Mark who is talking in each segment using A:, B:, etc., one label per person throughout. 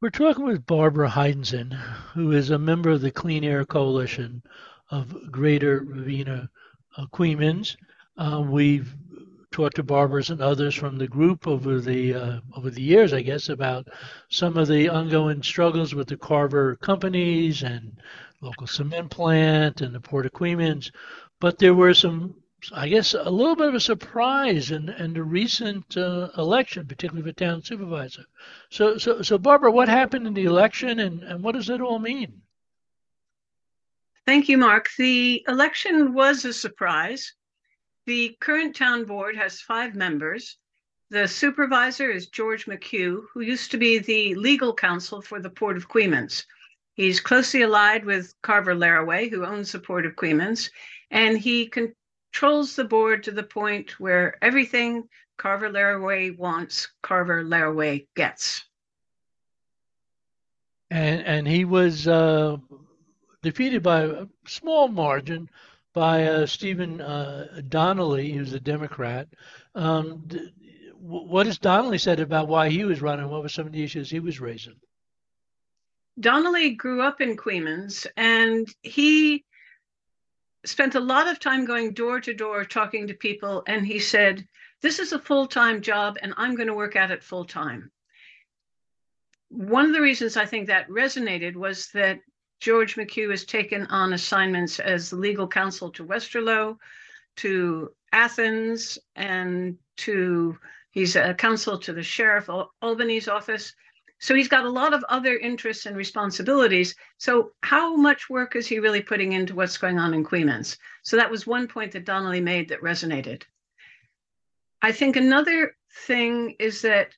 A: We're talking with Barbara Heinzen, who is a member of the Clean Air Coalition of Greater Ravena uh, Coeymans. Uh, we've talked to Barbara's and others from the group over the uh, over the years, I guess, about some of the ongoing struggles with the Carver companies and local cement plant and the Port of Coeymans. But there were some I guess, a little bit of a surprise in, in the recent uh, election, particularly for town supervisor. So, so, so, Barbara, what happened in the election, and, and what does it all mean?
B: Thank you, Mark. The election was a surprise. The current town board has five members. The supervisor is George McHugh, who used to be the legal counsel for the Port of Coeymans. He's closely allied with Carver Laraway, who owns the Port of Coeymans, and he con- trolls the board to the point where everything Carver Laraway wants, Carver Laraway gets.
A: And and he was uh, defeated by a small margin by uh, Stephen uh, Donnelly, who's a Democrat. Um, what has Donnelly said about why he was running? What were some of the issues he was raising?
B: Donnelly grew up in Coeymans, and he spent a lot of time going door to door talking to people, and he said, This is a full time job, and I'm going to work at it full time. One of the reasons I think that resonated was that George McHugh has taken on assignments as legal counsel to Westerlo, to Athens, and to he's a counsel to the sheriff Albany's office. So he's got a lot of other interests and responsibilities. So how much work is he really putting into what's going on in Coeymans? So that was one point that Donnelly made that resonated. I think another thing is that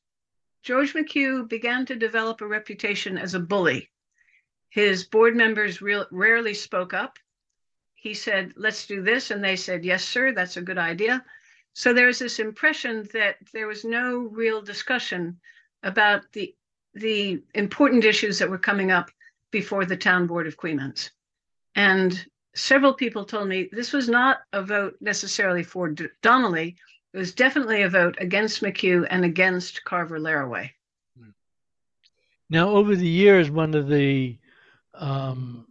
B: George McHugh began to develop a reputation as a bully. His board members real, rarely spoke up. He said, let's do this. And they said, yes, sir, that's a good idea. So there was this impression that there was no real discussion about the the important issues that were coming up before the town board of Coeymans. And several people told me this was not a vote necessarily for D- Donnelly. It was definitely a vote against McHugh and against Carver Laraway.
A: Now, over the years, one of the um,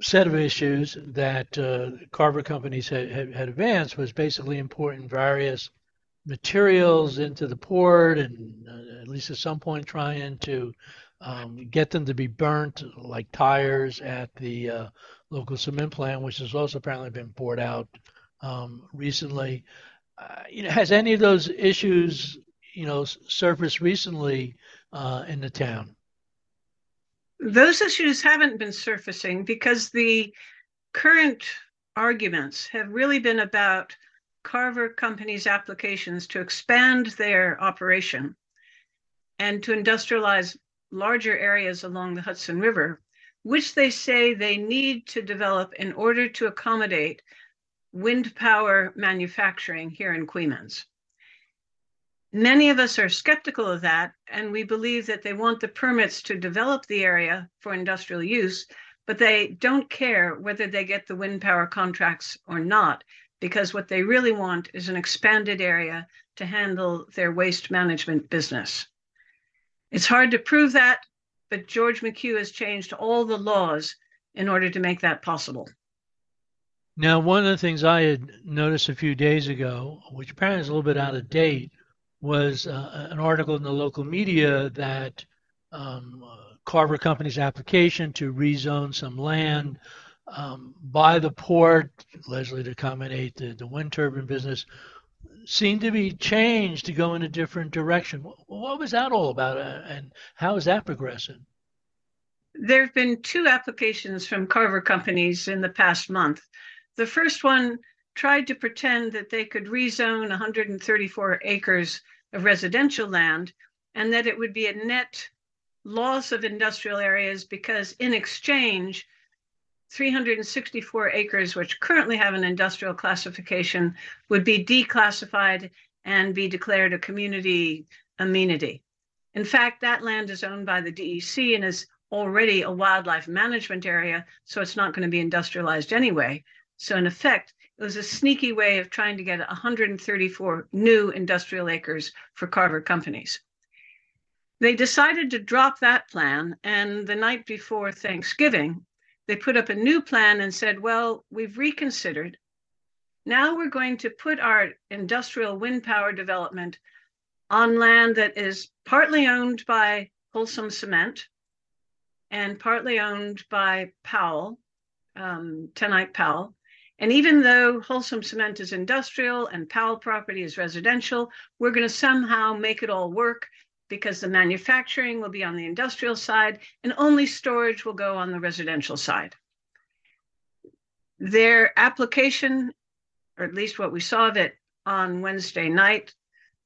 A: set of issues that uh, Carver companies had, had, had advanced was basically importing various materials into the port and uh, at least at some point trying to um, get them to be burnt like tires at the uh, local cement plant, which has also apparently been poured out um, recently. Uh, you know, has any of those issues, you know, surfaced recently uh, in the town?
B: Those issues haven't been surfacing because the current arguments have really been about Carver Company's applications to expand their operation and to industrialize larger areas along the Hudson River, which they say they need to develop in order to accommodate wind power manufacturing here in Coeymans. Many of us are skeptical of that, and we believe that they want the permits to develop the area for industrial use, but they don't care whether they get the wind power contracts or not because what they really want is an expanded area to handle their waste management business. It's hard to prove that, but George McHugh has changed all the laws in order to make that possible.
A: Now, one of the things I had noticed a few days ago, which apparently is a little bit out of date, was uh, an article in the local media that um, Carver Company's application to rezone some land um, by the port, Leslie to accommodate the, the wind turbine business, seemed to be changed to go in a different direction. What was that all about, uh, and how is that progressing?
B: There have been two applications from Carver companies in the past month. The first one tried to pretend that they could rezone 134 acres of residential land and that it would be a net loss of industrial areas because, in exchange, 364 acres, which currently have an industrial classification, would be declassified and be declared a community amenity. In fact, that land is owned by the DEC and is already a wildlife management area, so it's not going to be industrialized anyway. So, in effect, it was a sneaky way of trying to get 134 new industrial acres for Carver companies. They decided to drop that plan, and the night before Thanksgiving, they put up a new plan and said, Well, we've reconsidered. Now we're going to put our industrial wind power development on land that is partly owned by Holcim Cement and partly owned by Powell, um, Tenite Powell. And even though Holcim Cement is industrial and Powell property is residential, we're going to somehow make it all work because the manufacturing will be on the industrial side and only storage will go on the residential side. Their application, or at least what we saw of it on Wednesday night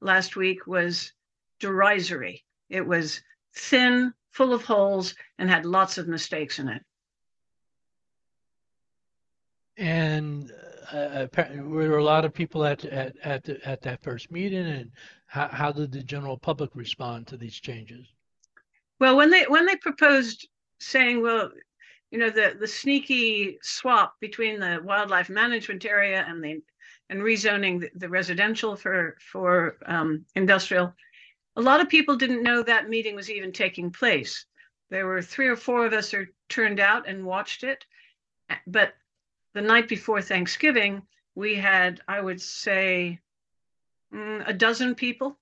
B: last week, was derisory. It was thin, full of holes, and had lots of mistakes in it.
A: And uh, were there a lot of people at at at, the, at that first meeting, and how, how did the general public respond to these changes?
B: Well, when they when they proposed saying, well, you know, the the sneaky swap between the wildlife management area and the and rezoning the, the residential for for um, industrial, a lot of people didn't know that meeting was even taking place. There were three or four of us who turned out and watched it. But the night before Thanksgiving, we had, I would say, mm, a dozen people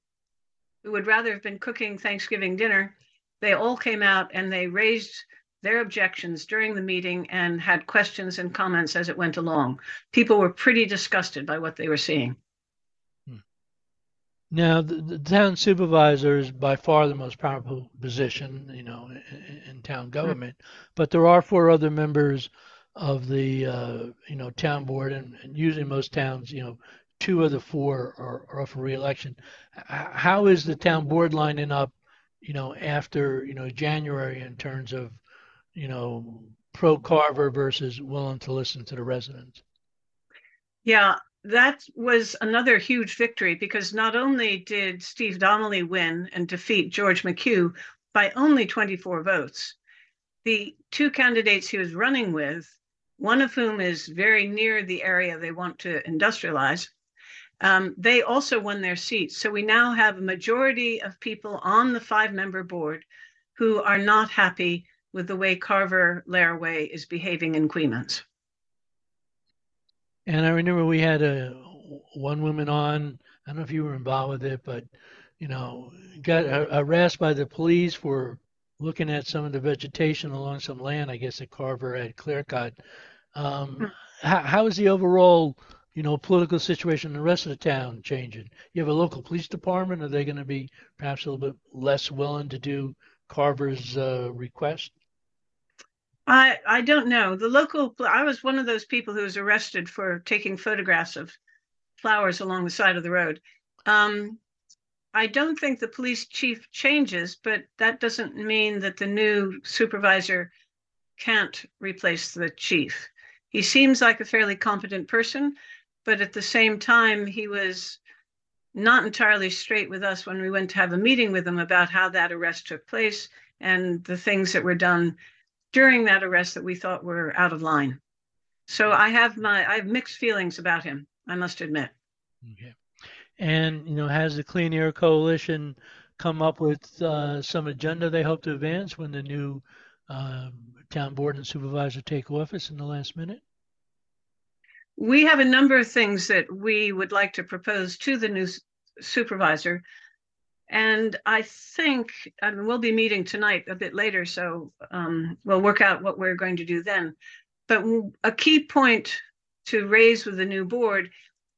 B: who would rather have been cooking Thanksgiving dinner. They all came out and they raised their objections during the meeting and had questions and comments as it went along. People were pretty disgusted by what they were seeing.
A: Now, the, the, town supervisor is by far the most powerful position, you know, in, in town government. But there are four other members of the, uh, you know, town board, and, and, usually most towns, you know, two of the four are, are up for reelection. How is the town board lining up, you know, after you know January in terms of, you know, pro Carver versus willing to listen to the residents?
B: Yeah, that was another huge victory because not only did Steve Donnelly win and defeat George McHugh by only 24 votes, the two candidates he was running with, one of whom is very near the area they want to industrialize, um, they also won their seats. So we now have a majority of people on the five member board who are not happy with the way Carver Laraway is behaving in Coeymans.
A: And I remember we had a one woman on. I don't know if you were involved with it, but you know, got harassed by the police for looking at some of the vegetation along some land. I guess that Carver had clear cut. Um, hmm. how, how is the overall, you know, political situation in the rest of the town changing? You have a local police department. Are they going to be perhaps a little bit less willing to do Carver's uh, request?
B: I I don't know. The local I was one of those people who was arrested for taking photographs of flowers along the side of the road. Um, I don't think the police chief changes, but that doesn't mean that the new supervisor can't replace the chief. He seems like a fairly competent person, but at the same time, he was not entirely straight with us when we went to have a meeting with him about how that arrest took place and the things that were done during that arrest that we thought were out of line. So I have my I have mixed feelings about him. I must admit.
A: Okay. And you know, has the Clean Air Coalition come up with uh, some agenda they hope to advance when the new uh, town board and supervisor take office in the last minute?
B: We have a number of things that we would like to propose to the new supervisor. And I think I mean, we'll be meeting tonight a bit later, so um, we'll work out what we're going to do then. But a key point to raise with the new board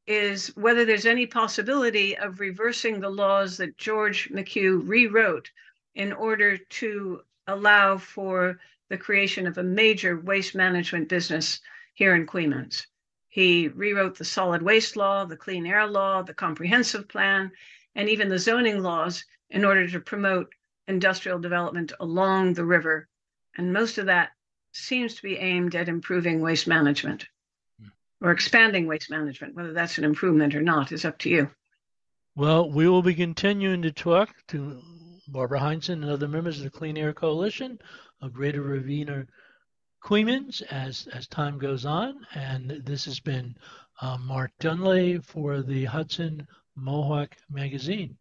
B: is whether there's any possibility of reversing the laws that George McHugh rewrote in order to allow for the creation of a major waste management business here in Coeymans. He rewrote the solid waste law, the clean air law, the comprehensive plan, and even the zoning laws in order to promote industrial development along the river. And most of that seems to be aimed at improving waste management hmm. or expanding waste management. Whether that's an improvement or not is up to you.
A: Well, we will be continuing to talk to Barbara Heinzen and other members of the Clean Air Coalition of Greater Ravena Coeymans as, as time goes on. And this has been uh, Mark Dunlea for the Hudson Mohawk Magazine.